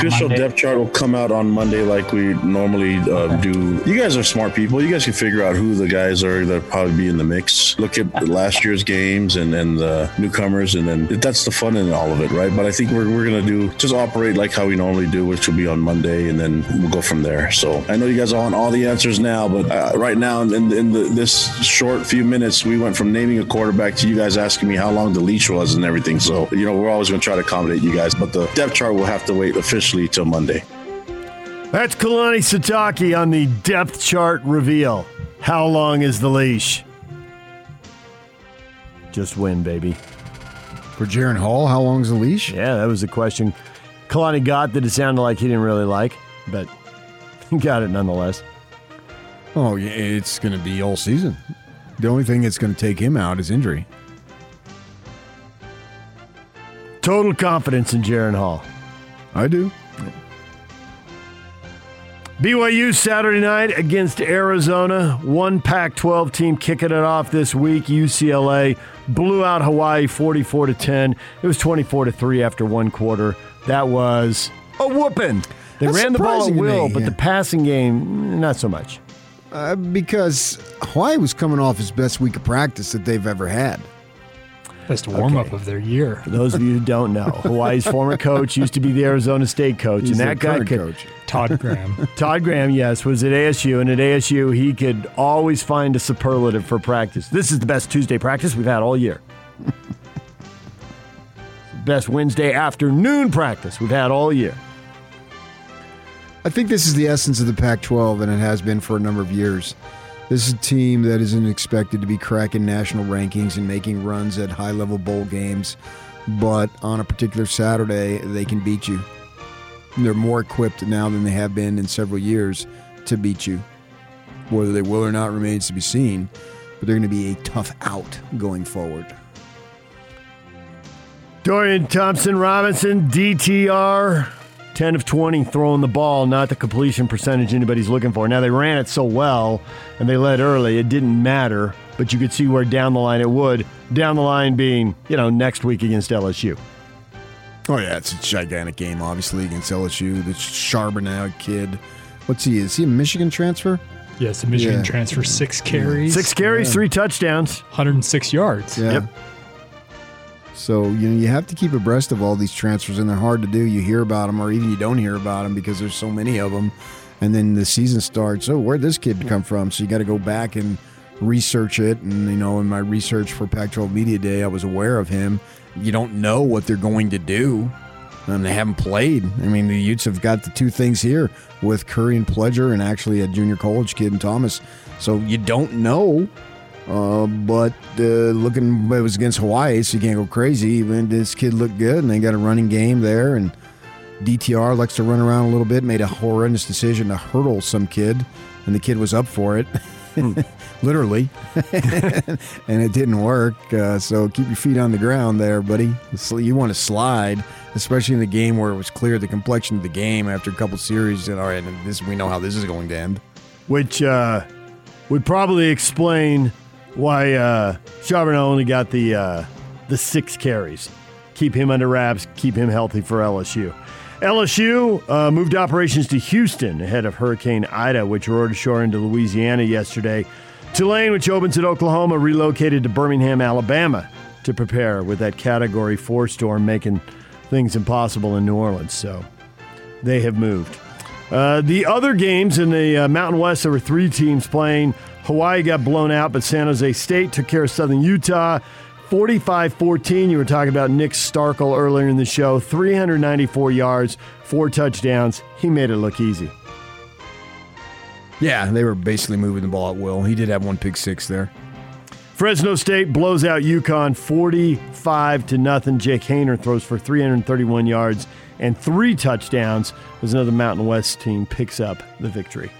Official depth chart will come out on Monday, like we normally uh, do. You guys are smart people. You guys can figure out who the guys are that probably be in the mix. Look at last year's games and, and the newcomers, and then that's the fun in all of it, right? But I think we're, we're going to do just operate like how we normally do, which will be on Monday, and then we'll go from there. So I know you guys want all the answers now, but uh, right now, in, in the, this short few minutes, we went from naming a quarterback to you guys asking me how long the leash was and everything. So, you know, we're always going to try to accommodate you guys, but the depth chart will have to wait officially till Monday. That's Kalani Sitake on the depth chart reveal. How long is the leash? Just win, baby. For Jaren Hall, how long's the leash? Yeah, that was the question Kalani got that it sounded like he didn't really like, but he got it nonetheless. Oh, yeah, it's going to be all season. The only thing that's going to take him out is injury. Total confidence in Jaren Hall. I do. BYU Saturday night against Arizona. One Pac 12 team kicking it off this week. UCLA blew out Hawaii 44 to 10. It was 24 to 3 after one quarter. That was a whooping. They That's ran the ball at will, me, but yeah. the passing game, not so much. Uh, because Hawaii was coming off his best week of practice that they've ever had. Best warm up of their year. For those of you who don't know, Hawaii's former coach used to be the Arizona State coach, He's and that guy could. coach. Todd Graham. Todd Graham, yes, was at ASU, and at ASU, he could always find a superlative for practice. This is the best Tuesday practice we've had all year. best Wednesday afternoon practice we've had all year. I think this is the essence of the Pac 12, and it has been for a number of years. This is a team that isn't expected to be cracking national rankings and making runs at high level bowl games, but on a particular Saturday, they can beat you. They're more equipped now than they have been in several years to beat you. Whether they will or not remains to be seen, but they're going to be a tough out going forward. Dorian Thompson Robinson, DTR, 10 of 20 throwing the ball, not the completion percentage anybody's looking for. Now, they ran it so well and they led early, it didn't matter, but you could see where down the line it would. Down the line being, you know, next week against LSU. Oh yeah, it's a gigantic game, obviously against LSU. The Charbonnet kid, what's he? Is he a Michigan transfer? Yes, a Michigan Yeah. transfer, six carries, Six carries, three touchdowns. 106 yards. Yeah. Yep. So you know you have to keep abreast of all these transfers, and they're hard to do. You hear about them, or even you don't hear about them because there's so many of them. And then the season starts. Oh, where'd this kid come from? So you got to go back and research it. And you know, in my research for Pac-12 Media Day, I was aware of him. You don't know what they're going to do. And they haven't played. I mean, the Utes have got the two things here with Curry and Pledger, and actually a junior college kid in Thomas. So you don't know. Uh, but uh, looking, it was against Hawaii, so you can't go crazy. And this kid looked good, and they got a running game there. And DTR likes to run around a little bit. Made a horrendous decision to hurdle some kid, and the kid was up for it, literally, and it didn't work. Uh, so keep your feet on the ground there, buddy. You want to slide, especially in the game where it was clear the complexion of the game after a couple series. And all right, this we know how this is going to end. which uh, would probably explain why uh, Charbonnet only got the uh, the six carries. Keep him under wraps. Keep him healthy for LSU. LSU uh, moved operations to Houston ahead of Hurricane Ida, which roared ashore into Louisiana yesterday. Tulane, which opens at Oklahoma, relocated to Birmingham, Alabama, to prepare with that Category Four storm making things impossible in New Orleans. So they have moved. Uh, the other games in the uh, Mountain West, there were three teams playing. Hawaii got blown out, but San Jose State took care of Southern Utah. 45 14. You were talking about Nick Starkel earlier in the show. 394 yards, four touchdowns. He made it look easy. Yeah, they were basically moving the ball at will. He did have one pick six there. Fresno State blows out UConn 45 to nothing. Jake Haener throws for 331 yards and three touchdowns as another Mountain West team picks up the victory.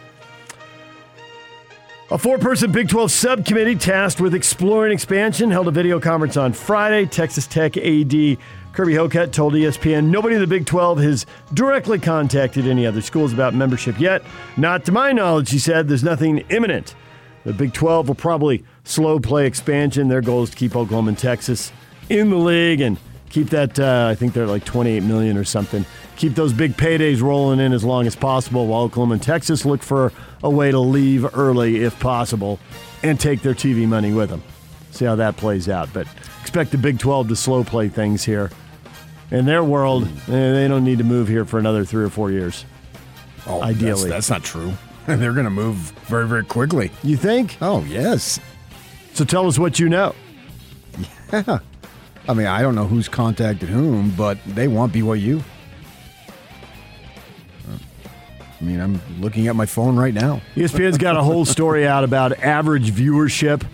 A four person Big 12 subcommittee tasked with exploring expansion held a video conference on Friday. Texas Tech AD Kirby Hocutt told ESPN nobody in the Big 12 has directly contacted any other schools about membership yet. Not to my knowledge, he said. There's nothing imminent. The Big 12 will probably slow play expansion. Their goal is to keep Oklahoma and Texas in the league and keep that, uh, I think they're like 28 million or something. Keep those big paydays rolling in as long as possible while Oklahoma and Texas look for a way to leave early if possible and take their TV money with them. See how that plays out. But expect the Big 12 to slow play things here. In their world, eh, they don't need to move here for another three or four years. Oh, Ideally. That's, that's not true. They're going to move very, very quickly. You think? Oh, yes. So tell us what you know. I mean, I don't know who's contacted whom, but they want BYU. I mean, I'm looking at my phone right now. ESPN's got a whole story out about average viewership.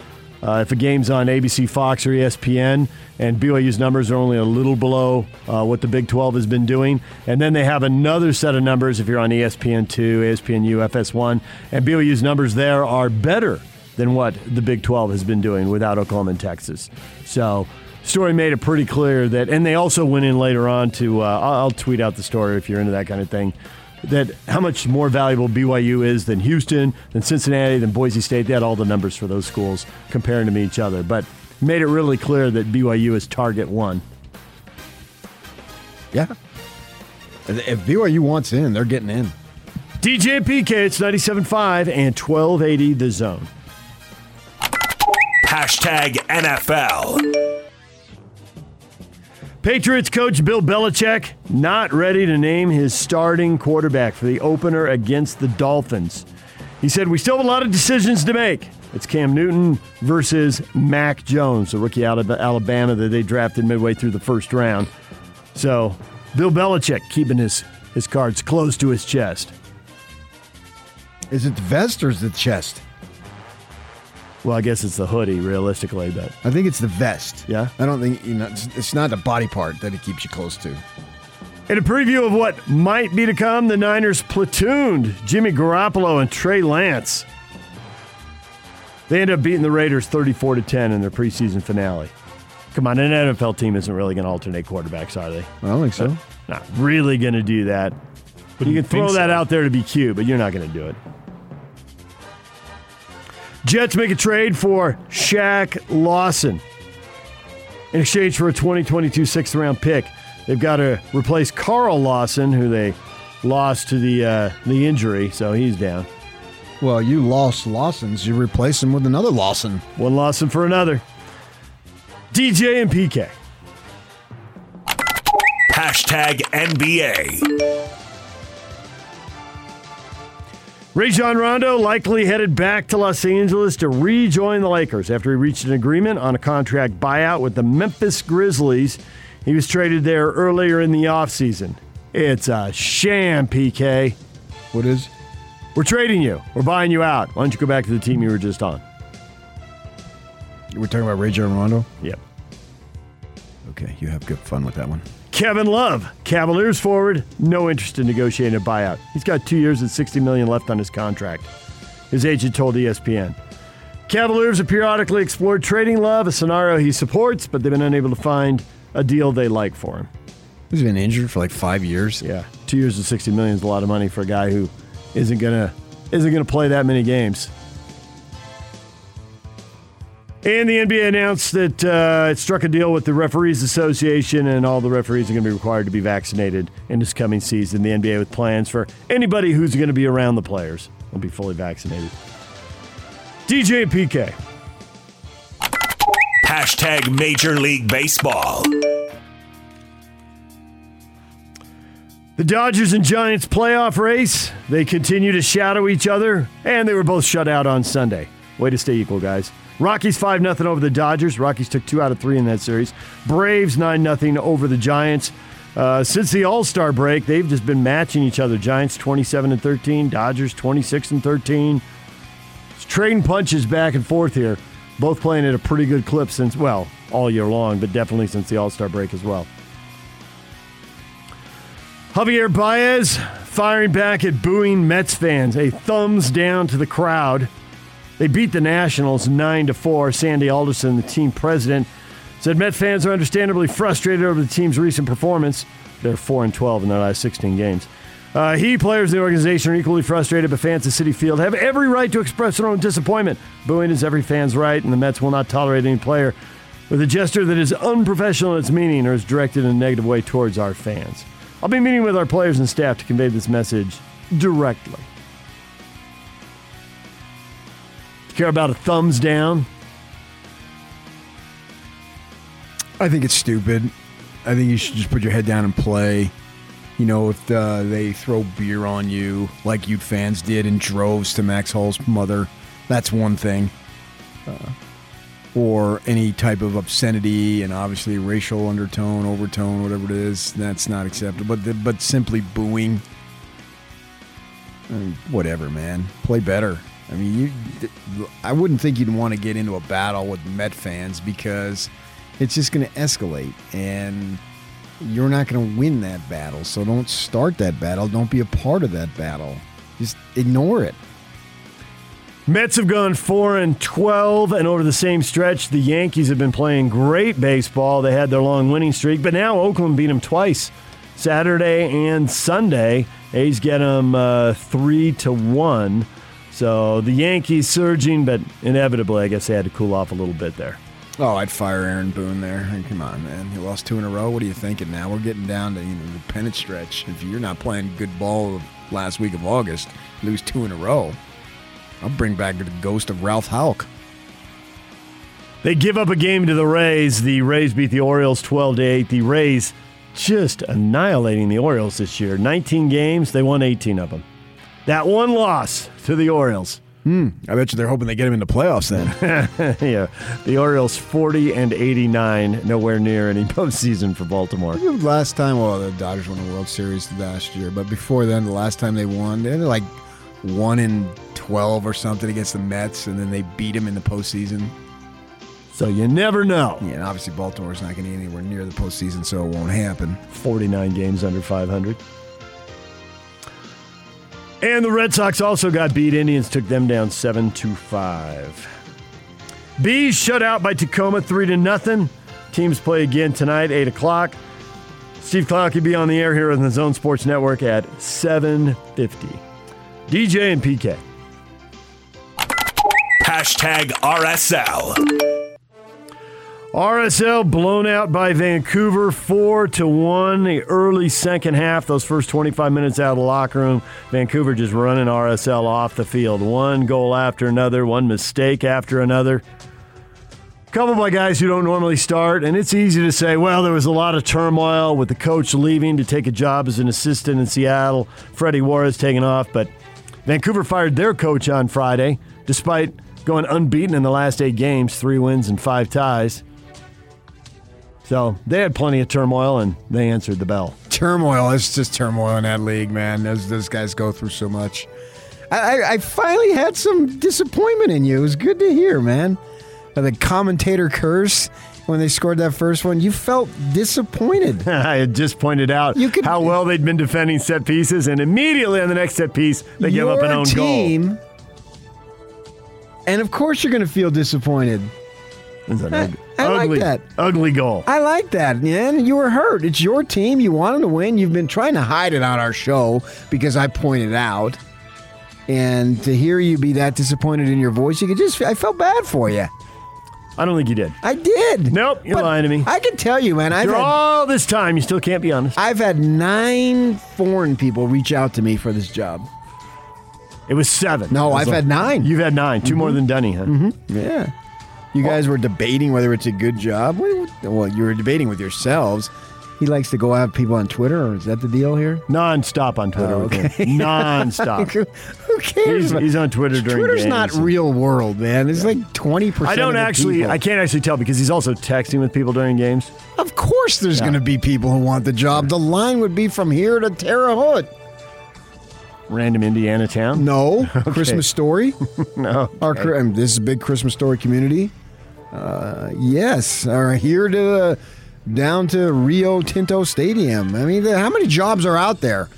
Uh, if a game's on ABC, Fox, or ESPN, and BYU's numbers are only a little below uh, what the Big 12 has been doing. And then they have another set of numbers if you're on E ESPN2, ESPNU, FS1, and BYU's numbers there are better than what the Big 12 has been doing without Oklahoma and Texas. So, story made it pretty clear that, and they also went in later on to, uh, I'll I'll tweet out the story if you're into that kind of thing that how much more valuable BYU is than Houston, than Cincinnati, than Boise State. They had all the numbers for those schools comparing to each other, but made it really clear that BYU is target one. Yeah. If BYU wants in, they're getting in. DJ and PK, it's 97.5 and 1280 the zone. Hashtag NFL. Patriots coach Bill Belichick not ready to name his starting quarterback for the opener against the Dolphins. He said, We still have a lot of decisions to make. It's Cam Newton versus Mac Jones, the rookie out of Alabama that they drafted midway through the first round. So, Bill Belichick keeping his, his cards close to his chest. Is it the vest or is it the chest? Well, I guess it's the hoodie, realistically, but I think it's the vest. Yeah? I don't think, you know, it's, it's not the body part that it keeps you close to. In a preview of what might be to come, the Niners platooned Jimmy Garoppolo and Trey Lance. They end up beating the Raiders 34 to 10 in their preseason finale. Come on, an NFL team isn't really going to alternate quarterbacks, are they? I don't think so. Not really going to do that. But You can throw that out there to be cute, but you're not going to do it. Jets make a trade for Shaq Lawson in exchange for a 2022 sixth round pick. They've got to replace Carl Lawson, who they lost to the uh, the injury, so he's down. Well, you lost Lawson's. You replace him with another Lawson. One Lawson for another. DJ and PK. Hashtag NBA. Rajon Rondo likely headed back to Los Angeles to rejoin the Lakers after he reached an agreement on a contract buyout with the Memphis Grizzlies. He was traded there earlier in the offseason. It's a sham, PK. What is? We're trading you. We're buying you out. Why don't you go back to the team you were just on? We're talking about Ray John Rondo? Yep. Okay, you have good fun with that one. Kevin Love, Cavaliers forward, no interest in negotiating a buyout. He's got two years and 60 million left on his contract. His agent told ESPN. Cavaliers have periodically explored trading Love, a scenario he supports, but they've been unable to find a deal they like for him. He's been injured for like five years. Yeah, two years and 60 million is a lot of money for a guy who isn't gonna isn't gonna play that many games. And the NBA announced that uh, it struck a deal with the Referees Association, and all the referees are going to be required to be vaccinated in this coming season. The NBA with plans for anybody who's going to be around the players will be fully vaccinated. DJ PK. Hashtag Major League Baseball. The Dodgers and Giants playoff race, they continue to shadow each other, and they were both shut out on Sunday. Way to stay equal, guys. Rockies 5 0 over the Dodgers. Rockies took two out of three in that series. Braves 9 0 over the Giants. Uh, since the All Star break, they've just been matching each other. Giants 27 and 13, Dodgers 26 and 13. It's trading punches back and forth here. Both playing at a pretty good clip since, well, all year long, but definitely since the All Star break as well. Javier Baez firing back at booing Mets fans. A thumbs down to the crowd They beat the Nationals 9 to 4. Sandy Alderson, the team president, said Met fans are understandably frustrated over the team's recent performance. They're 4 and 12 in their last 16 games. Uh, he, players, and the organization are equally frustrated, but fans at Citi Field have every right to express their own disappointment. Booing is every fan's right, and the Mets will not tolerate any player with a gesture that is unprofessional in its meaning or is directed in a negative way towards our fans. I'll be meeting with our players and staff to convey this message directly. Care about a thumbs down? I think it's stupid. I think you should just put your head down and play. You know, if uh, they throw beer on you like you fans did in droves to Max Hall's mother, that's one thing. Uh, or any type of obscenity and obviously racial undertone, overtone, whatever it is, that's not acceptable. But the, but simply booing, I mean, whatever, man. Play better. I mean, you, I wouldn't think you'd want to get into a battle with Met fans because it's just going to escalate and you're not going to win that battle. So don't start that battle. Don't be a part of that battle. Just ignore it. Mets have gone 4 and 12, and over the same stretch, the Yankees have been playing great baseball. They had their long winning streak, but now Oakland beat them twice Saturday and Sunday. A's get them uh, 3 to 1. So the Yankees surging, but inevitably, I guess they had to cool off a little bit there. Oh, I'd fire Aaron Boone there. Come on, man. He lost two in a row. What are you thinking now? We're getting down to you know, the pennant stretch. If you're not playing good ball last week of August, lose two in a row. I'll bring back the ghost of Ralph Houk. They give up a game to the Rays. The Rays beat the Orioles 12 to 8. The Rays just annihilating the Orioles this year. 19 games, they won 18 of them. That one loss to the Orioles. Hmm. I bet you they're hoping they get him in the playoffs then. yeah. The Orioles 40 and 89, nowhere near any postseason for Baltimore. Last time, well, the Dodgers won the World Series last year, but before then, the last time they won, they had like one in 12 or something against the Mets, and then they beat them in the postseason. So you never know. Yeah, and obviously Baltimore's not going to get anywhere near the postseason, so it won't happen. 49 games under 500. And the Red Sox also got beat. Indians took them down 7 to 5. Bees shut out by Tacoma 3 to nothing. Teams play again tonight, 8 o'clock. Steve Cloud will be on the air here on the Zone Sports Network at 750. DJ and PK. Hashtag RSL. RSL blown out by Vancouver, four to one. The early second half, those first 25 minutes out of the locker room, Vancouver just running RSL off the field. One goal after another, one mistake after another. A couple by guys who don't normally start, and it's easy to say, well, there was a lot of turmoil with the coach leaving to take a job as an assistant in Seattle. Freddy Juarez taking off, but Vancouver fired their coach on Friday, despite going unbeaten in the last eight games, three wins and five ties. So they had plenty of turmoil and they answered the bell. Turmoil. It's just turmoil in that league, man. Those, those guys go through so much. I, I, I finally had some disappointment in you. It was good to hear, man. Uh, the commentator curse when they scored that first one, you felt disappointed. I had just pointed out could- how well they'd been defending set pieces, and immediately on the next set piece, they give up an own team, goal. And of course, you're going to feel disappointed. It's an I- ug- I like ugly, that. ugly goal. I like that, man. You were hurt. It's your team. You wanted to win. You've been trying to hide it on our show because I pointed out. And to hear you be that disappointed in your voice, you could just, I felt bad for you. I don't think you did. I did. Nope, you're But lying to me. I can tell you, man. I've had, all this time, you still can't be honest. I've had nine foreign people reach out to me for this job. It was seven. No, was I've a- had nine. You've had 9 Two more than Denny, huh? Mm-hmm. Yeah. You guys were debating whether it's a good job. Well, you were debating with yourselves. He likes to go have people on Twitter, or is that the deal here? Non-stop on Twitter. Oh, okay. Non-stop. Who cares? He's, he's on Twitter during games. Twitter's games. not real world, man. It's like twenty percent. I don't actually. people. I can't actually tell because he's also texting with people during games. Of course, there's going to be people who want the job. The line would be from here to Terre Haute. Random Indiana town. No, Christmas story. No. Our this is a big Christmas story community. Uh, yes, or here to uh, down to Rio Tinto Stadium. I mean, how many jobs are out there?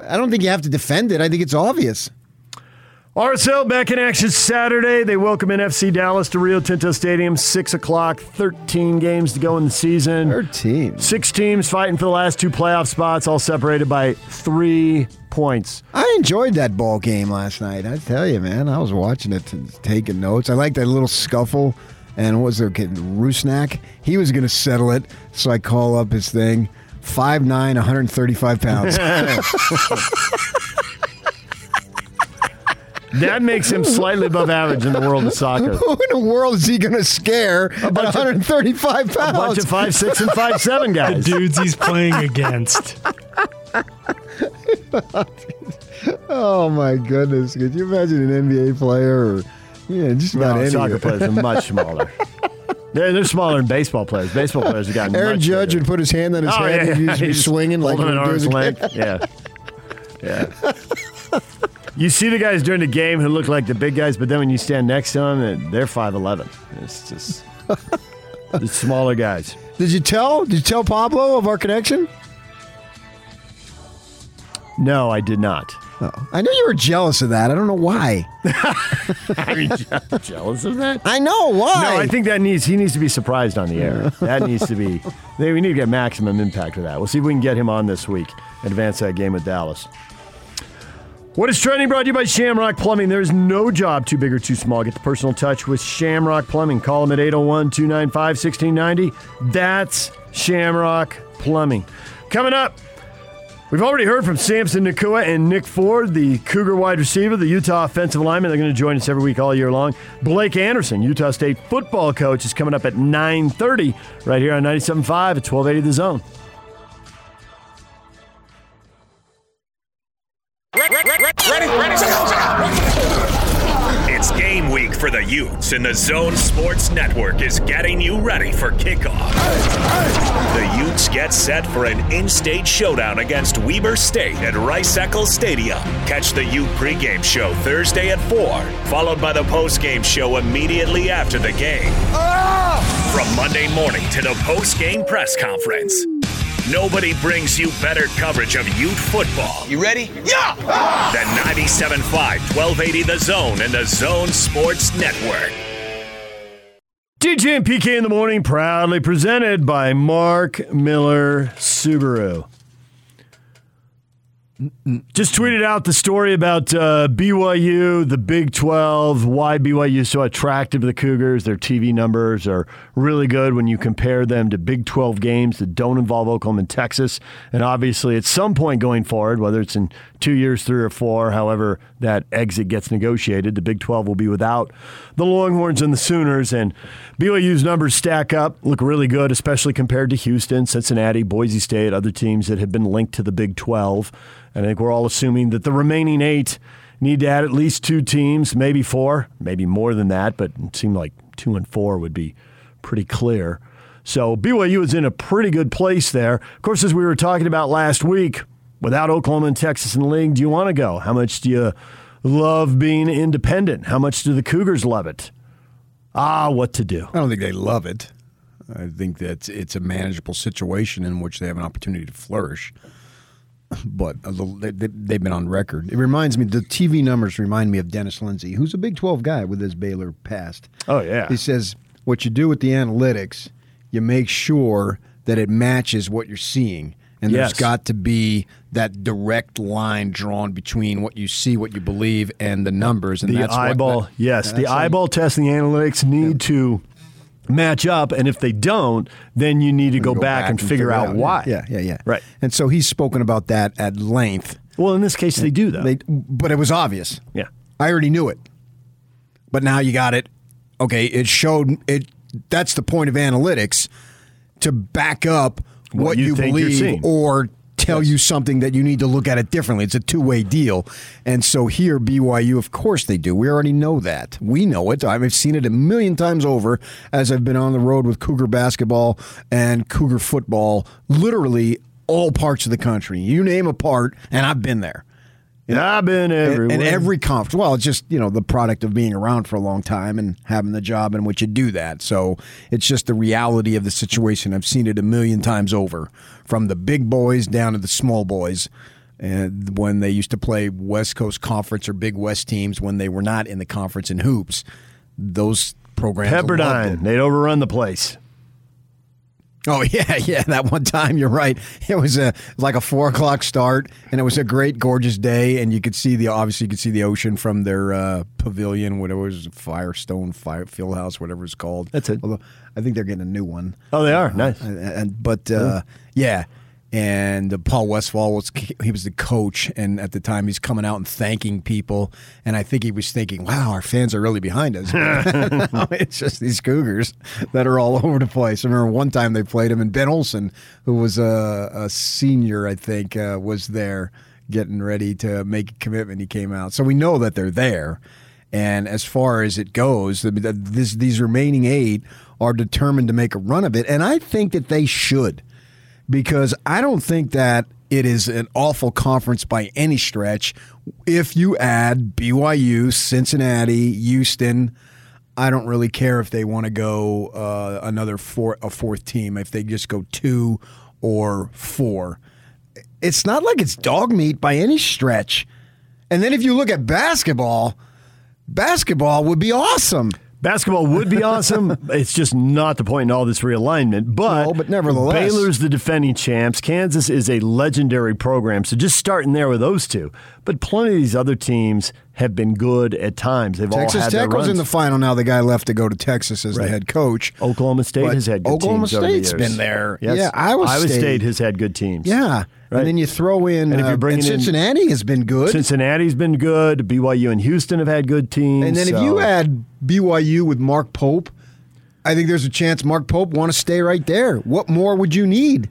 I don't think you have to defend it. I think it's obvious. RSL back in action Saturday. They welcome in FC Dallas to Rio Tinto Stadium, 6 o'clock, 13 games to go in the season. 13. Six teams fighting for the last two playoff spots, all separated by three points. I enjoyed that ball game last night. I tell you, man, I was watching it, and taking notes. I like that little scuffle. And what was there, kid Rusnak? He was going to settle it, so I call up his thing. 5'9", 135 pounds. That makes him slightly above average in the world of soccer. Who in the world is he going to scare at bunch of- 135 A bunch pounds? of five six and five seven The guys. dudes he's playing against. oh my goodness! Could you imagine an NBA player or yeah, just about any soccer players are much smaller. They're, they're smaller than baseball players. Baseball players have gotten Aaron Judge bigger. would put his hand on his Oh, head yeah. and he'd be He's swinging like an arm's length. Yeah, yeah. You see the guys during the game who look like the big guys, but then when you stand next to them, they're five eleven. It's just the smaller guys. Did you tell? Did you tell Pablo of our connection? No, I did not. Oh, I know you were jealous of that. I don't know why. I mean, je- jealous of that. I know why. No, I think that needs he needs to be surprised on the air. That needs to be. We need to get maximum impact with that. We'll see if we can get him on this week. Advance that game with Dallas. What is trending brought to you by Shamrock Plumbing? There is no job too big or too small. Get the personal touch with Shamrock Plumbing. Call them at 801 295 1690. That's Shamrock Plumbing. Coming up, we've already heard from Samson Nacua and Nick Ford, the Cougar wide receiver, the Utah offensive lineman. They're going to join us every week all year long. Blake Anderson, Utah State football coach, is coming up at 9.30 right here on 97.5 at 1280 The Zone. It's game week for the Utes, and the Zone Sports Network is getting you ready for kickoff. The Utes get set for an in-state showdown against Weber State at Rice Eccles Stadium. Catch the Ute pregame show Thursday at 4, followed by the postgame show immediately after the game. From Monday morning to the postgame press conference. Nobody brings you better coverage of Ute football You ready? Yeah! The 97.5, 1280 The Zone and the Zone Sports Network. DJ and PK in the morning, proudly presented by Mark Miller Subaru. Just tweeted out the story about uh, BYU, the Big 12, why BYU is so attractive to the Cougars. Their TV numbers are really good when you compare them to Big 12 games that don't involve Oklahoma and Texas. And obviously, at some point going forward, whether it's in two years, three or four, however that exit gets negotiated, the Big 12 will be without the Longhorns and the Sooners. And BYU's numbers stack up, look really good, especially compared to Houston, Cincinnati, Boise State, other teams that have been linked to the Big 12. I think we're all assuming that the remaining eight need to add at least two teams, maybe four, maybe more than that, but it seemed like two and four would be pretty clear. So BYU is in a pretty good place there. Of course, as we were talking about last week, without Oklahoma and Texas in the league, do you want to go? How much do you love being independent? How much do the Cougars love it? Ah, what to do. I don't think they love it. I think that it's a manageable situation in which they have an opportunity to flourish. But uh, they, they- they've been on record. It reminds me, the TV numbers remind me of Dennis Lindsey, who's a Big 12 guy with his Baylor past. Oh, yeah. He says, what you do with the analytics, you make sure that it matches what you're seeing. And Yes. there's got to be that direct line drawn between what you see, what you believe, and the numbers. And the that's what- eyeball, that- yes, the eyeball test and the analytics need to match up, and if they don't, then you need to go, back, and figure out why. Yeah, yeah, yeah. Right. And so he's spoken about that at length. Well, in this case, they do though. They, but it was obvious. yeah. I already knew it. But now you got it. Okay, it showed it. That's the point of analytics to back up What what, you you, believe or tell you something that you need to look at it differently. It's a two way deal. And so here, BYU, of course they do. We already know that. We know it. I've seen it a million times over as I've been on the road with Cougar basketball and Cougar football, literally all parts of the country. You name a part, and I've been there. I've been And- everywhere. And every conference. Well, it's just, you know, the product of being around for a long time and having the job in which you do that. So it's just the reality of the situation. I've seen it a million times over from the big boys down to the small boys. and when they used to play West Coast Conference or Big West teams when they were not in the conference in hoops, those programs Pepperdine, they'd overrun the place. Oh yeah, yeah. That one time, you're right. It was a like a four o'clock start, and it was a great, gorgeous day, and you could see the obviously you could see the ocean from their uh, pavilion, whatever it was, Firestone Fire Field House, whatever it's called. That's it. Although I think they're getting a new one. Oh, they are nice. And, and- but uh, yeah, and uh, Paul Westphal was he was the coach, and at the time he's coming out and thanking people, and I think he was thinking, "Wow, our fans are really behind us." It's just these Cougars that are all over the place. I remember one time they played him, and Ben Olson, who was a, a senior, I think, uh, was there getting ready to make a commitment. He came out, so we know that they're there. And as far as it goes, this, these remaining eight are determined to make a run of it, and I think that they should, because I don't think that it is an awful conference by any stretch. If you add BYU, Cincinnati, Houston, I don't really care if they want to go uh, another four, a fourth team. If they just go two or four, it's not like it's dog meat by any stretch. And then if you look at basketball, basketball would be awesome. Basketball would be awesome. it's just not the point in all this realignment. But, No, but nevertheless. Baylor's the defending champs. Kansas is a legendary program. So just starting there with those two. But plenty of these other teams have been good at times. They've all Texas had their Tech was in the final. Now the guy left to go to Texas as the head coach. Oklahoma State But has had good Oklahoma teams over the been there. Yes. Yeah, Iowa State. State has had good teams. Yeah, Right. and then you throw in And if you're uh, bringing in- Cincinnati has been good. Cincinnati's been good. BYU and Houston have had good teams. and then if you add BYU with Mark Pope, I think there's a chance Mark Pope want to stay right there. What more would you need?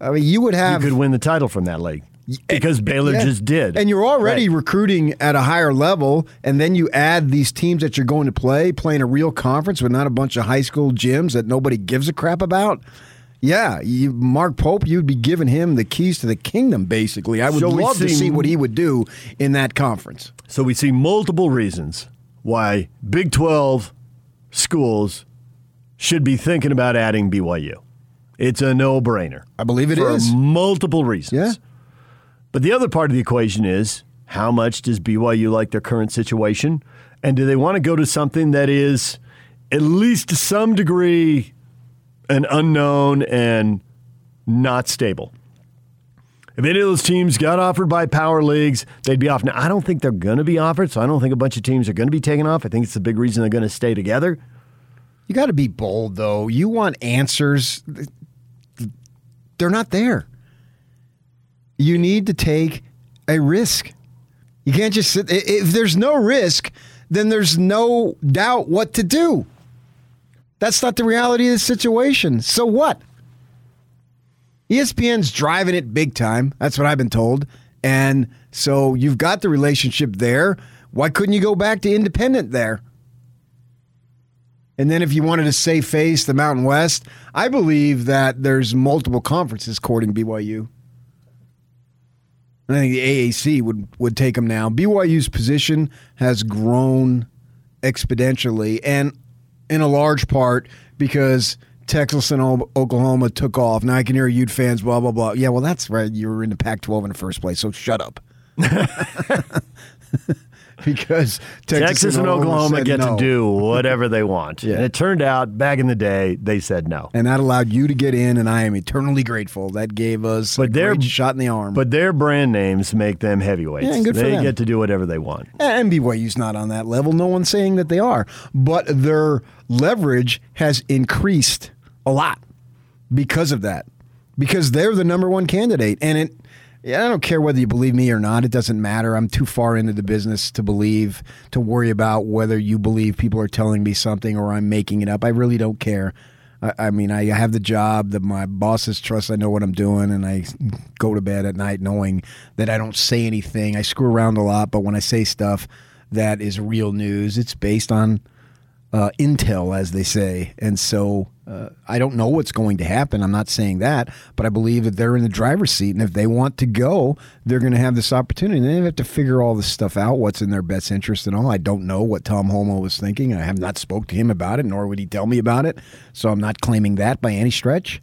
I mean, you would have. you could win the title from that league because Baylor Yeah. just did. And you're already Right. recruiting at a higher level, and then you add these teams that you're going to play, playing a real conference with not a bunch of high school gyms that nobody gives a crap about. Yeah, you, Mark Pope, you'd be giving him the keys to the kingdom, basically. I would So love to see- see what he would do in that conference. So we see multiple reasons why Big 12 schools should be thinking about adding BYU. It's a no brainer. I believe it for is. multiple reasons. Yeah. But the other part of the equation is how much does BYU like their current situation? And do they want to go to something that is at least to some degree an unknown and not stable? If any of those teams got offered by power leagues, they'd be off. Now, I don't think they're going to be offered, so I don't think a bunch of teams are going to be taken off. I think it's the big reason they're going to stay together. You got to be bold, though. You want answers. They're not there. You need to take a risk. You can't just sit. If there's no risk, then there's no doubt what to do. That's not the reality of the situation. So what? ESPN's driving it big time. That's what I've been told. And so you've got the relationship there. Why couldn't you go back to independent there? And then if you wanted to save face the Mountain West, I believe that there's multiple conferences courting BYU. I think the AAC would, would take them now. BYU's position has grown exponentially, and in a large part because Texas and Oklahoma took off. Now I can hear Ute fans, blah, blah, blah. Yeah, well, that's right. You were in the Pac 12 in the first place, so shut up. because Texas, Texas and Oklahoma said get no. to do whatever they want. Yeah. And it turned out back in the day, they said no. and that allowed you to get in, and I am eternally grateful. That gave us But great shot in the arm. But their brand names make them heavyweights. Yeah, and good for they them. get to do whatever they want. and BYU's not on that level. No one's saying that they are, but their leverage has increased a lot because of that. Because they're the number one candidate, and it. Yeah, I don't care whether you believe me or not. It doesn't matter. I'm too far into the business to believe, to worry about whether you believe people are telling me something or I'm making it up. I really don't care. I, I mean, I have the job that my bosses trust I know what I'm doing, and I go to bed at night knowing that I don't say anything. I screw around a lot, but when I say stuff that is real news, it's based on uh, intel, as they say. And so uh, I don't know what's going to happen. I'm not saying that, but I believe that they're in the driver's seat. And if they want to go, they're going to have this opportunity. And they have to figure all this stuff out, what's in their best interest and all. I don't know what Tom Holmoe was thinking. I have not spoke to him about it, nor would he tell me about it. So I'm not claiming that by any stretch.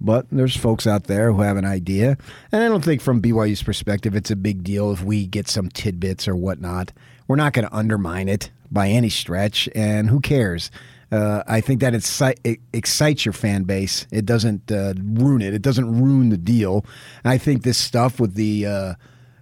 But there's folks out there who have an idea. And I don't think from BYU's perspective it's a big deal if we get some tidbits or whatnot. We're not going to undermine it by any stretch. And who cares? Uh, I think that it excites your fan base. It doesn't uh, ruin it. It doesn't ruin the deal. And I think this stuff with the uh,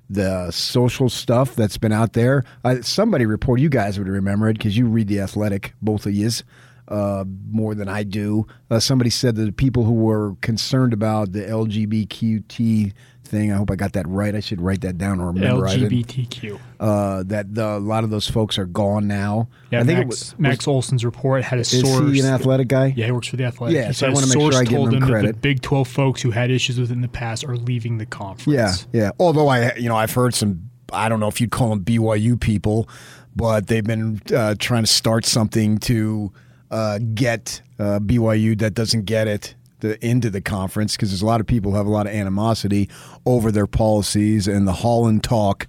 the social stuff that's been out there. Uh, somebody reported. You guys would remember it because you read the Athletic, both of yous uh, more than I do. Uh, somebody said that the people who were concerned about the LGBTQT thing, I hope I got that right. I should write that down or remember. LGBTQ. Uh, that the, a lot of those folks are gone now. Yeah, I think Max, was, Max Olson's report had a is source. Is he an athletic guy? Yeah, he works for the Athletic. Yeah, so I want to make sure I give him credit. the Big Twelve folks who had issues with it in the past are leaving the conference. Yeah, yeah. Although I, you know, I've heard some. I don't know if you'd call them BYU people, but they've been uh, trying to start something to uh, get uh, BYU that doesn't get it the, into the conference because there's a lot of people who have a lot of animosity over their policies and the Holland talk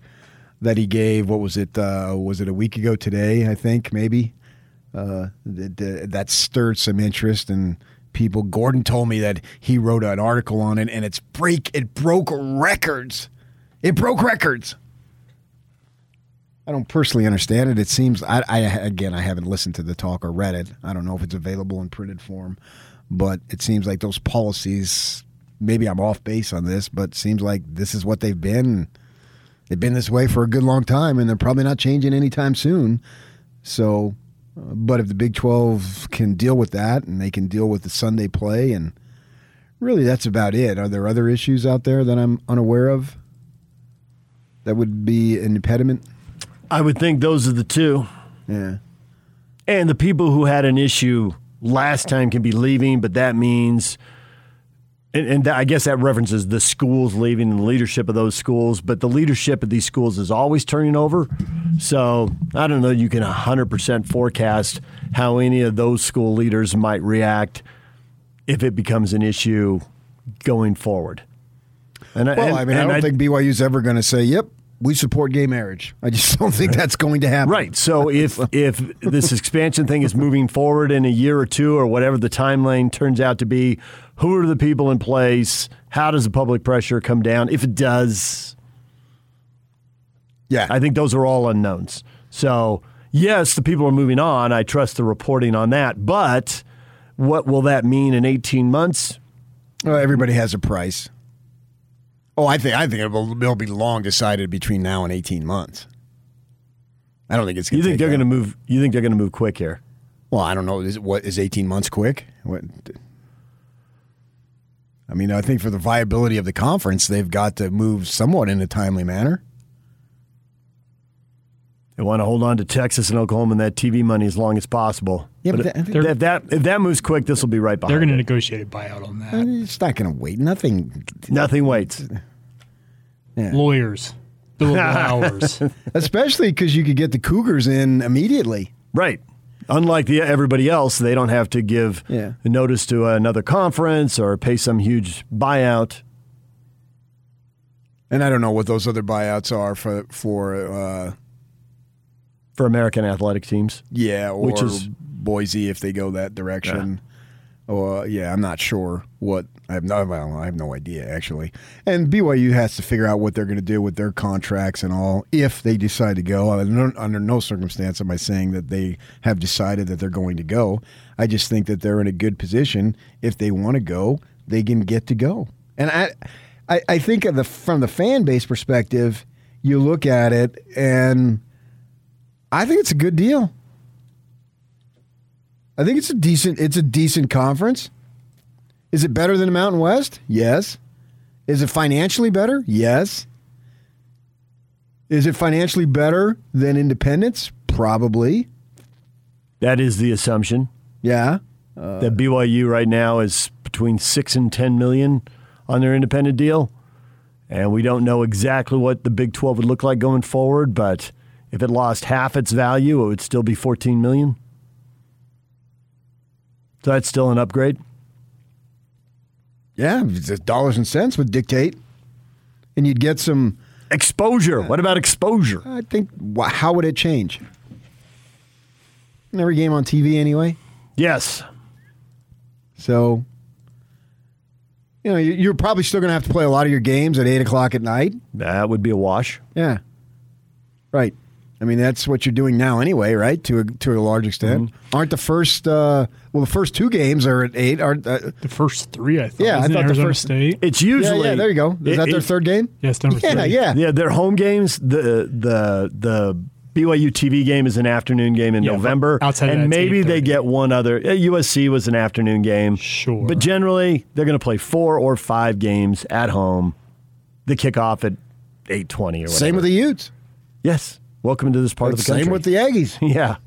that he gave. What was it? Uh, was it a week ago today? I think maybe uh, that, that stirred some interest and people. Gordon told me that he wrote an article on it and it's break. It broke records. It broke records. I don't personally understand it. It seems I, I, again I haven't listened to the talk or read it. I don't know if it's available in printed form, but it seems like those policies. Maybe I'm off base on this, but it seems like this is what they've been. They've been this way for a good long time, and they're probably not changing anytime soon. So, uh, but if the Big Twelve can deal with that, and they can deal with the Sunday play, and really that's about it. Are there other issues out there that I'm unaware of that would be an impediment? I would think those are the two. Yeah. And the people who had an issue last time can be leaving, but that means, and, and I guess that references the schools leaving and the leadership of those schools, but the leadership of these schools is always turning over. So I don't know, you can 100% forecast how any of those school leaders might react if it becomes an issue going forward. And, well, and, I mean, I don't I, think BYU's ever going to say, "Yep, we support gay marriage. I just don't think that's going to happen. Right. So if if this expansion thing is moving forward in a year or two or whatever the timeline turns out to be, who are the people in place? How does the public pressure come down? If it does, yeah, I think those are all unknowns. So yes, the people are moving on. I trust the reporting on that, but what will that mean in 18 months? Well, everybody has a price. Oh, I think I think it'll, it'll be long decided between now and eighteen months. I don't think it's. You think they're going to move? You think they're going to move quick here? Well, I don't know. Is what is eighteen months quick? What? I mean, I think for the viability of the conference, they've got to move somewhat in a timely manner. They want to hold on to Texas and Oklahoma and that TV money as long as possible. Yeah, but, but that, if that if that moves quick, this will be right behind. They're going to negotiate a buyout on that. It's not going to wait. Nothing. Nothing waits. Yeah. Lawyers, billable hours, especially because you could get the Cougars in immediately. Right. Unlike the everybody else, they don't have to give yeah. notice to another conference or pay some huge buyout. And I don't know what those other buyouts are for for. Uh, for American athletic teams. Yeah, or which is Boise if they go that direction. Yeah. Or yeah, I'm not sure what I have no well, I have no idea actually. And BYU has to figure out what they're going to do with their contracts and all if they decide to go. Under no circumstance am I saying that they have decided that they're going to go. I just think that they're in a good position if they want to go, they can get to go. And I I, I think of the from the fan base perspective, you look at it and I think it's a good deal. I think it's a decent it's a decent conference. Is it better than the Mountain West? Yes. Is it financially better? Yes. Is it financially better than Independence? Probably. That is the assumption. Yeah. Uh, that BYU right now is between 6 and 10 million on their independent deal. And we don't know exactly what the Big 12 would look like going forward, but if it lost half its value, it would still be 14 million. So that's still an upgrade. Yeah, dollars and cents would dictate, and you'd get some exposure. What about exposure? I think how would it change? Every game on TV anyway. Yes. So You know, you- you're probably still going to have to play a lot of your games at eight o'clock at night. That would be a wash. Yeah, right. I mean, that's what you're doing now anyway, right? To a, to a large extent. Aren't the first? Uh, well, the first two games are at eight. Aren't? Uh, The first three, I thought. Yeah, I Isn't it thought the first- State. It's usually yeah. There you go. Is it- that their it- third game? Yes, number Yeah, three. yeah. Yeah, their home games. The the the BYU TV game is an afternoon game in Yeah, November, outside of and that, it's maybe they get one other. uh, USC was an afternoon game, Sure. but generally they're going to play four or five games at home. The kickoff at eight twenty or whatever. Same with the Utes. yes. Welcome to this part of the country. Same with the Aggies. yeah.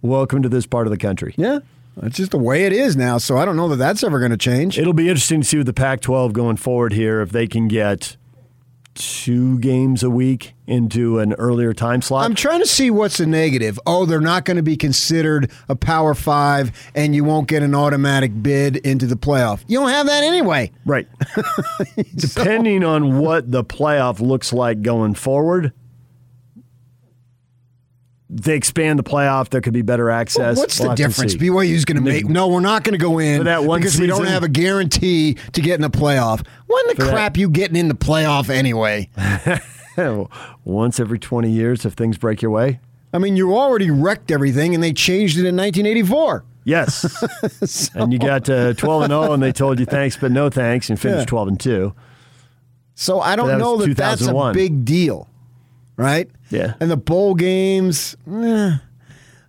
Welcome to this part of the country. Yeah, it's just the way it is now. So I don't know that that's ever going to change. It'll be interesting to see with the Pac 12 going forward here if they can get two games a week into an earlier time slot. I'm trying to see what's the negative. Oh, they're not going to be considered a Power Five, and you won't get an automatic bid into the playoff. You don't have that anyway. right. Depending on what the playoff looks like going forward, they expand the playoff. There could be better access. What's We'll the difference? BYU's going to make. No, we're not going to go in For that one because we don't have a guarantee to get in the playoff. When the that- crap you getting in the playoff anyway? Once every 20 years, if things break your way. I mean, you already wrecked everything, and they changed it in 1984. Yes. And you got uh, 12 and 0, and they told you thanks, but no thanks, and finished Yeah. 12 and 2. So I don't That know that that's a big deal, right? Yeah. And the bowl games, eh,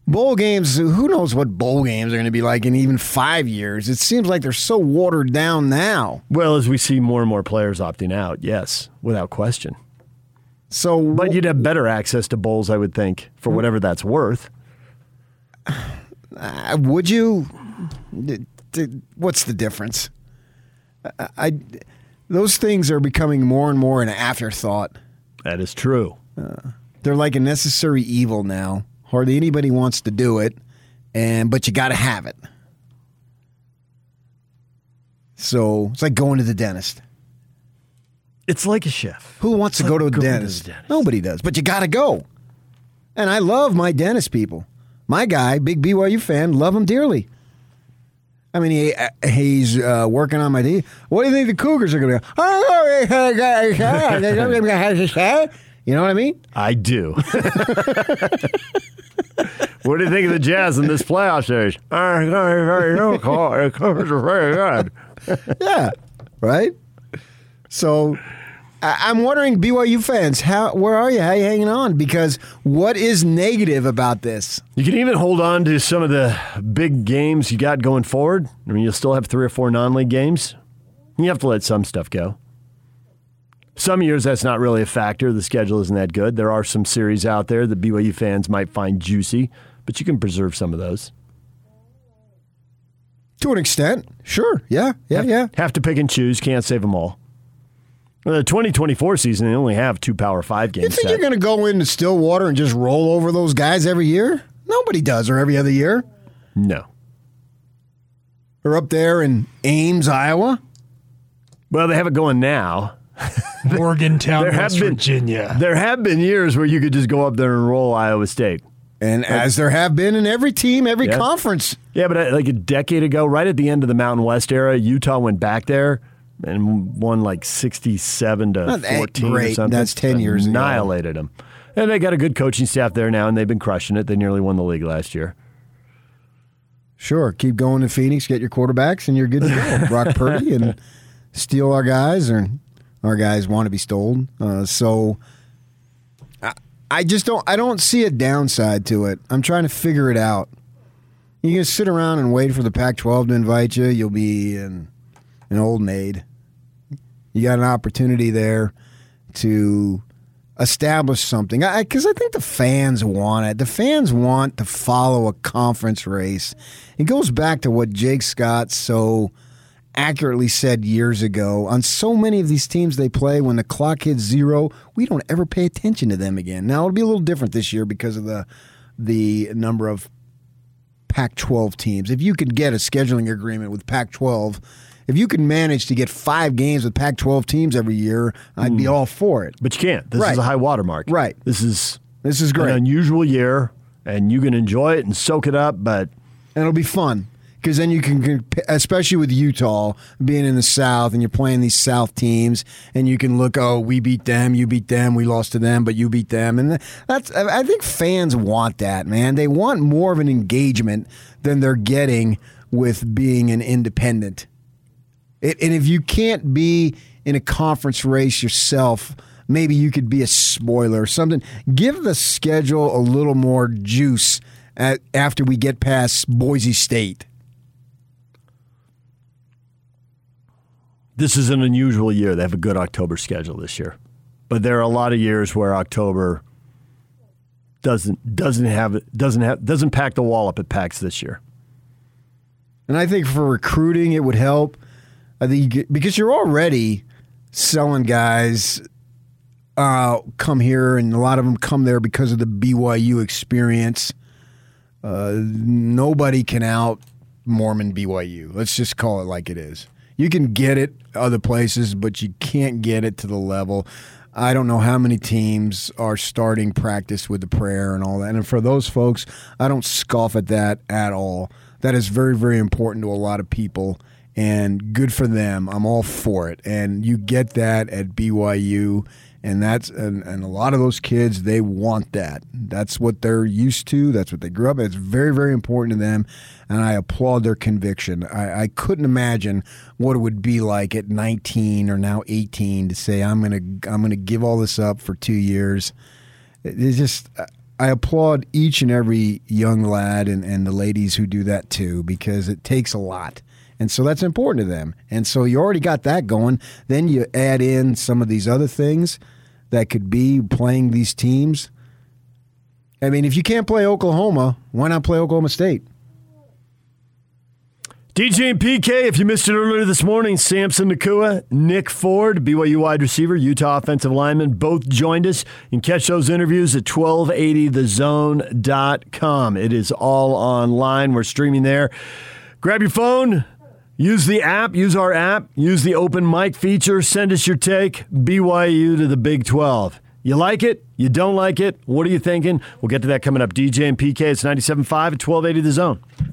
bowl games. Who knows what bowl games are going to be like in even five years? It seems like they're so watered down now. Well, as we see more and more players opting out, yes, without question. So, But you'd have better access to bowls, I would think, for whatever that's worth. uh, would you? What's the difference? I, I those things are becoming more and more an afterthought. That is true. They're like a necessary evil now. Hardly anybody wants to do it, and but you got to have it. So it's like going to the dentist. It's like a chef. Who wants to It's go to a going to dentist? dentist. Nobody does, but you got to go. And I love my dentist people. My guy, big BYU fan, love him dearly. I mean, he, uh, he's uh, working on my teeth. What do you think the Cougars are going to go? You know what I mean? I do. what do you think of the Jazz in this playoff series? very good. Yeah, right. So I- I'm wondering, BYU fans, how where are you? How you hanging on? Because what is negative about this? You can even hold on to some of the big games you got going forward. I mean, you'll still have three or four non-league games. You have to let some stuff go. Some years that's not really a factor. The schedule isn't that good. There are some series out there that BYU fans might find juicy, but you can preserve some of those. To an extent, sure. Yeah, yeah, yeah. Have to pick and choose. Can't save them all. Well, The 2024 season, they only have two Power Five games. You think set. you're going to go into Stillwater and just roll over those guys every year? Nobody does, or every other year. no. Or up there in Ames, Iowa. Well, they have it going now. Morgantown, There have West been- Virginia. There have been years where you could just go up there and roll Iowa State. And as there have been in every team, every Yeah. conference. Yeah, but uh, like a decade ago, right at the end of the Mountain West era, Utah went back there and won like 67 to Not that 14 or something. That's 10 years ago. Annihilated them. And they got a good coaching staff there now, and they've been crushing it. They nearly won the league last year. Sure, keep going to Phoenix, get your quarterbacks, and you're good to go. Brock Purdy and steal our guys, or our guys want to be stolen. Uh, so I, I just don't. I don't see a downside to it. I'm trying to figure it out. You can sit around and wait for the Pac-12 to invite you. You'll be an an old maid. You got an opportunity there to establish something because I, think the fans want it. The fans want to follow a conference race. It goes back to what Jake Scott so accurately said years ago. On so many of these teams they play, when the clock hits zero, we don't ever pay attention to them again. Now it'll be a little different this year because of the the number of Pac-12 teams. If you could get a scheduling agreement with Pac-12. If you can manage to get five games with Pac-12 teams every year, I'd be hmm. all for it. But you can't. This Right. is a high water mark. Right. This is This is an great. unusual year, and you can enjoy it and soak it up, but and it'll be fun because then you can, especially with Utah being in the South and you're playing these South teams, and you can look, oh, we beat them, you beat them, we lost to them, but you beat them, and that's. I think fans want that, man. They want more of an engagement than they're getting with being an independent. It, and if you can't be in a conference race yourself, maybe you could be a spoiler or something. Give the schedule a little more juice at, after we get past Boise State. This is an unusual year. They have a good October schedule this year, but there are a lot of years where October doesn't doesn't have doesn't have doesn't pack the wall up it packs this year. And I think for recruiting, it would help. I think you because you're already selling guys uh, come here, and a lot of them come there because of the BYU experience. Uh, nobody can out Mormon BYU. Let's just call it like it is. You can get it other places, but you can't get it to the level. I don't know how many teams are starting practice with the prayer and all that. And for those folks, I don't scoff at that at all. That is very, very important to a lot of people and good for them. I'm all for it. And you get that at BYU and that's and, and a lot of those kids they want that that's what they're used to that's what they grew up it's very very important to them and i applaud their conviction I, I couldn't imagine what it would be like at 19 or now 18 to say i'm gonna i'm gonna give all this up for two years it's just I applaud each and every young lad and, and the ladies who do that too because it takes a lot. And so that's important to them. And so you already got that going. Then you add in some of these other things that could be playing these teams. I mean, if you can't play Oklahoma, why not play Oklahoma State? DJ and PK, if you missed it earlier this morning, Samson Nacua, Nick Ford, BYU wide receiver, Utah offensive lineman, both joined us. You can catch those interviews at 1280thezone.com. It is all online. We're streaming there. Grab your phone, use the app, use our app, use the open mic feature, send us your take. BYU to the Big 12. You like it? You don't like it? What are you thinking? We'll get to that coming up. DJ and PK, it's 97.5 at 1280 The Zone.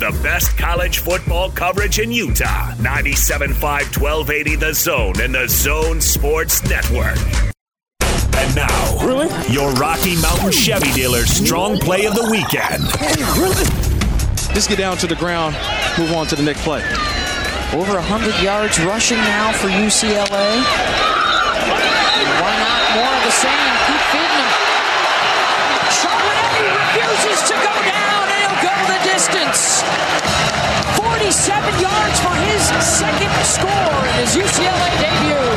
the best college football coverage in Utah. 97.5 1280 The Zone and the Zone Sports Network. And now, really? your Rocky Mountain Chevy dealer's strong play of the weekend. Really? Just get down to the ground, move on to the next play. Over 100 yards rushing now for UCLA. Why not more of the same? Keep feeding them. Charbonnet refuses to go down, and he'll go the distance. 47 yards for his second score in his UCLA debut.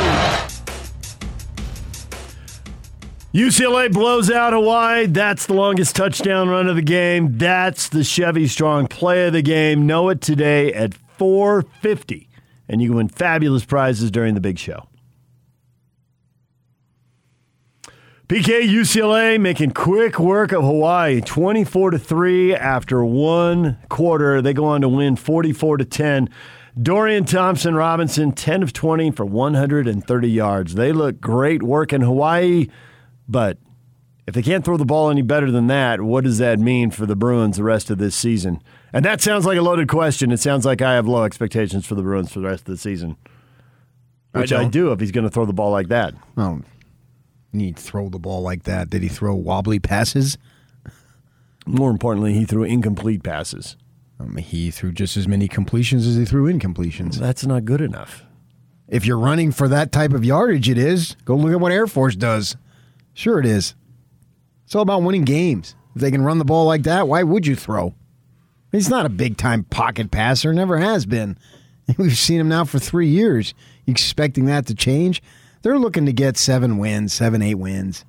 UCLA blows out Hawaii. That's the longest touchdown run of the game. That's the Chevy Strong play of the game. Know it today at 450. And you can win fabulous prizes during the big show. PK UCLA making quick work of Hawaii, 24 to 3 after one quarter. They go on to win 44 to 10. Dorian Thompson Robinson 10 of 20 for 130 yards. They look great work in Hawaii, but if they can't throw the ball any better than that, what does that mean for the Bruins the rest of this season? And that sounds like a loaded question. It sounds like I have low expectations for the Bruins for the rest of the season. Which I, I do if he's going to throw the ball like that. Oh, need to throw the ball like that. Did he throw wobbly passes? More importantly, he threw incomplete passes. Um, he threw just as many completions as he threw incompletions. That's not good enough. If you're running for that type of yardage, it is. Go look at what Air Force does. Sure, it is. It's all about winning games. If they can run the ball like that, why would you throw? He's not a big time pocket passer, never has been. We've seen him now for three years. You expecting that to change? They're looking to get seven wins, seven, eight wins.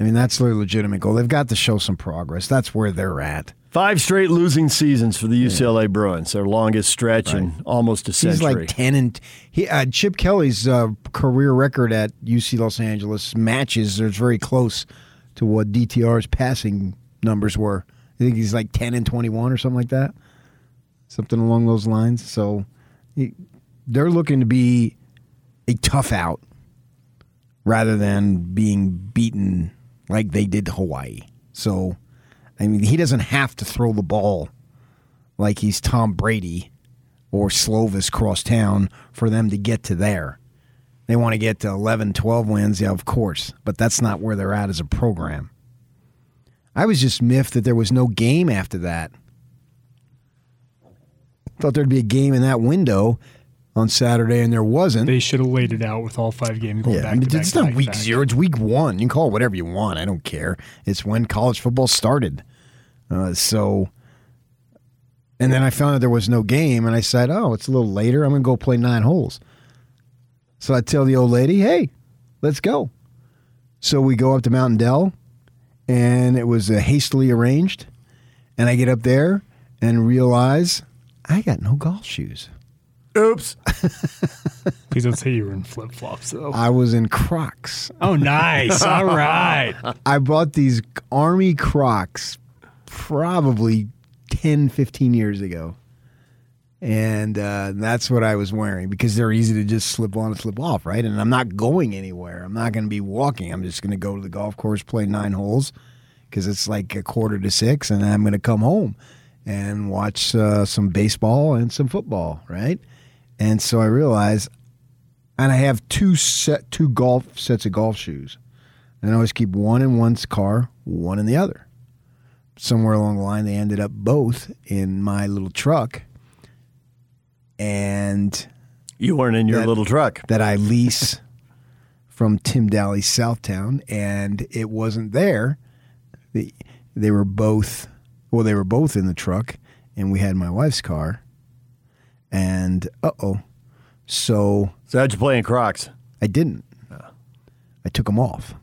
I mean, that's their legitimate goal. They've got to show some progress. That's where they're at. Five straight losing seasons for the UCLA Bruins, their longest stretch in almost a He's century. like ten and he uh, Chip Kelly's uh, career record at UC Los Angeles matches. There's very close to what DTR's passing numbers were. I think he's like ten and twenty one or something like that, something along those lines. So he, they're looking to be a tough out rather than being beaten like they did Hawaii. So, I mean, he doesn't have to throw the ball like he's Tom Brady or Slovis cross town for them to get to there. They want to get to 11, 12 wins, yeah, of course, but that's not where they're at as a program. I was just miffed that there was no game after that. Thought there'd be a game in that window on Saturday, and there wasn't. They should have laid it out with all five games going Yeah, back I mean, back it's to not back week back. zero. It's week one. You can call it whatever you want. I don't care. It's when college football started. Uh, so, and then I found out there was no game, and I said, "Oh, it's a little later. I'm going to go play nine holes." So I tell the old lady, "Hey, let's go." So we go up to Mountain Dell, and it was uh, hastily arranged. And I get up there and realize I got no golf shoes. Oops. Please don't say you were in flip flops though. I was in Crocs. oh, nice. All right. I bought these Army Crocs probably 10, 15 years ago. And uh, that's what I was wearing because they're easy to just slip on and slip off, right? And I'm not going anywhere. I'm not going to be walking. I'm just going to go to the golf course, play nine holes because it's like a quarter to six, and I'm going to come home and watch uh, some baseball and some football, right? And so I realized, and I have two set, two golf sets of golf shoes. And I always keep one in one's car, one in the other. Somewhere along the line, they ended up both in my little truck, and You weren't in your That- little truck. that I lease from Tim Dahle Southtown, and it wasn't there. They, they were both, well, they were both in the truck, and we had my wife's car. And uh oh, so So how'd you play in Crocs? I didn't. I took them off.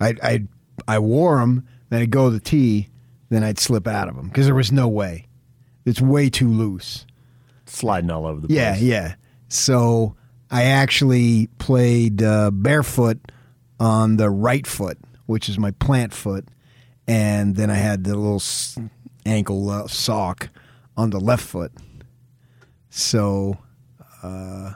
I I I wore them, then I'd go to the tee, then I'd slip out of them because there was no way. It's way too loose. Sliding all over the place. Yeah, place. yeah. So I actually played uh, barefoot on the right foot, which is my plant foot, and then I had the little s- ankle uh, sock on the left foot. So, uh,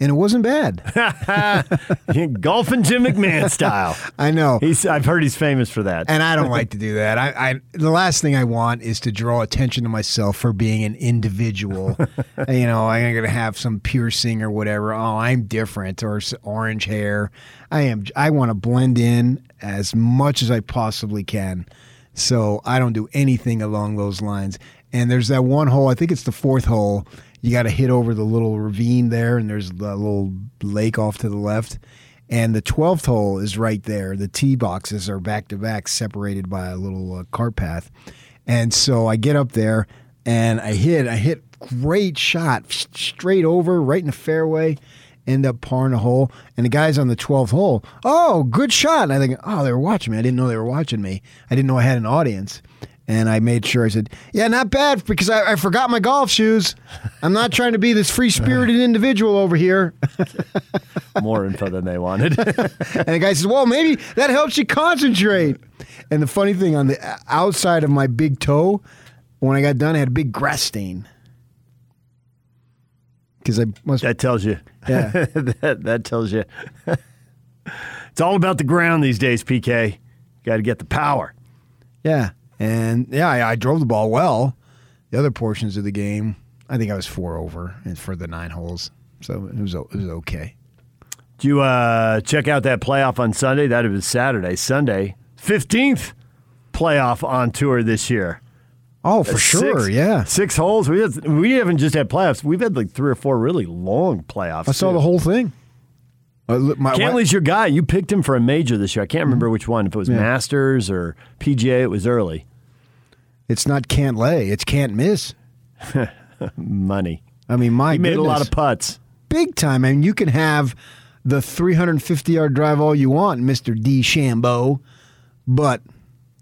and it wasn't bad. Golfing Jim McMahon style. I know. He's, I've heard he's famous for that. and I don't like to do that. I, I the last thing I want is to draw attention to myself for being an individual. you know, I'm gonna have some piercing or whatever. Oh, I'm different or orange hair. I am. I want to blend in as much as I possibly can. So I don't do anything along those lines. And there's that one hole. I think it's the fourth hole. You got to hit over the little ravine there, and there's the little lake off to the left. And the 12th hole is right there. The tee boxes are back to back, separated by a little uh, cart path. And so I get up there and I hit, I hit great shot straight over, right in the fairway, end up parring the hole. And the guys on the 12th hole, oh, good shot. And I think, oh, they were watching me. I didn't know they were watching me. I didn't know I had an audience. And I made sure I said, yeah, not bad because I, I forgot my golf shoes. I'm not trying to be this free spirited individual over here. More info than they wanted. And the guy says, "Well, maybe that helps you concentrate." And the funny thing on the uh, outside of my big toe, when I got done, I had a big grass stain because I must. that tells you. Yeah. that, that tells you. it's all about the ground these days, PK. Got to get the power. yeah, and yeah, I, I drove the ball well. The other portions of the game, I think I was four over and for the nine holes, so it was it was okay. Did you uh, check out that playoff on Sunday? That was Saturday. Sunday, 15th playoff on tour this year. Oh, for sure, Six- yeah. Six holes. We, had, we haven't just had playoffs. We've had like three or four really long playoffs. I saw too. the whole thing. Uh, my, Cantlay's your guy. You picked him for a major this year. I can't Mm-hmm. remember which one. If it was Masters or PGA, it was early. It's not can't lay, it's can't miss. Money. I mean, my He made a lot of putts. big time. I mean, you can have the 350 yard drive all you want, Mister DeChambeau, but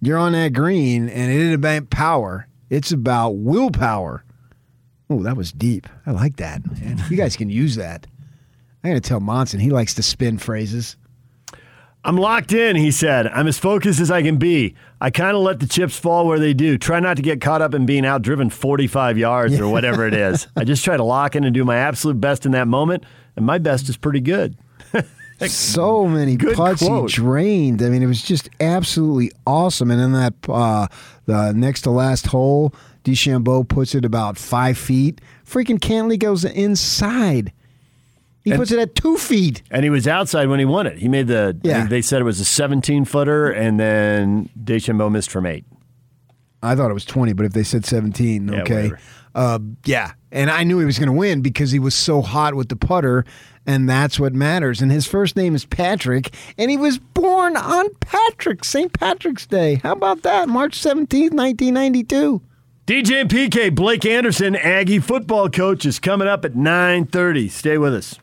you're on that green, and it ain't about power. It's about willpower. Oh, that was deep. I like that. Man. You guys can use that. I got to tell Monson he likes to spin phrases. I'm locked in, he said. I'm as focused as I can be. I kind of let the chips fall where they do. Try not to get caught up in being outdriven 45 yards or whatever it is. I just try to lock in and do my absolute best in that moment, and my best is pretty good. so many Good putts quote. he drained. I mean, it was just absolutely awesome. And then that uh, the next to last hole, DeChambeau puts it about five feet. Freaking Cantlay goes inside. He And- puts it at two feet. And he was outside when he won it. He made the, Yeah. they said it was a 17 footer, and then DeChambeau missed from eight. I thought it was 20, but if they said 17, Yeah, okay. uh, yeah. And I knew he was going to win because he was so hot with the putter, and that's what matters. And his first name is Patrick, and he was born on Patrick, St. Patrick's Day. How about that? March 17th, 1992. DJ and PK, Blake Anderson, Aggie football coach, is coming up at 9.30. Stay with us.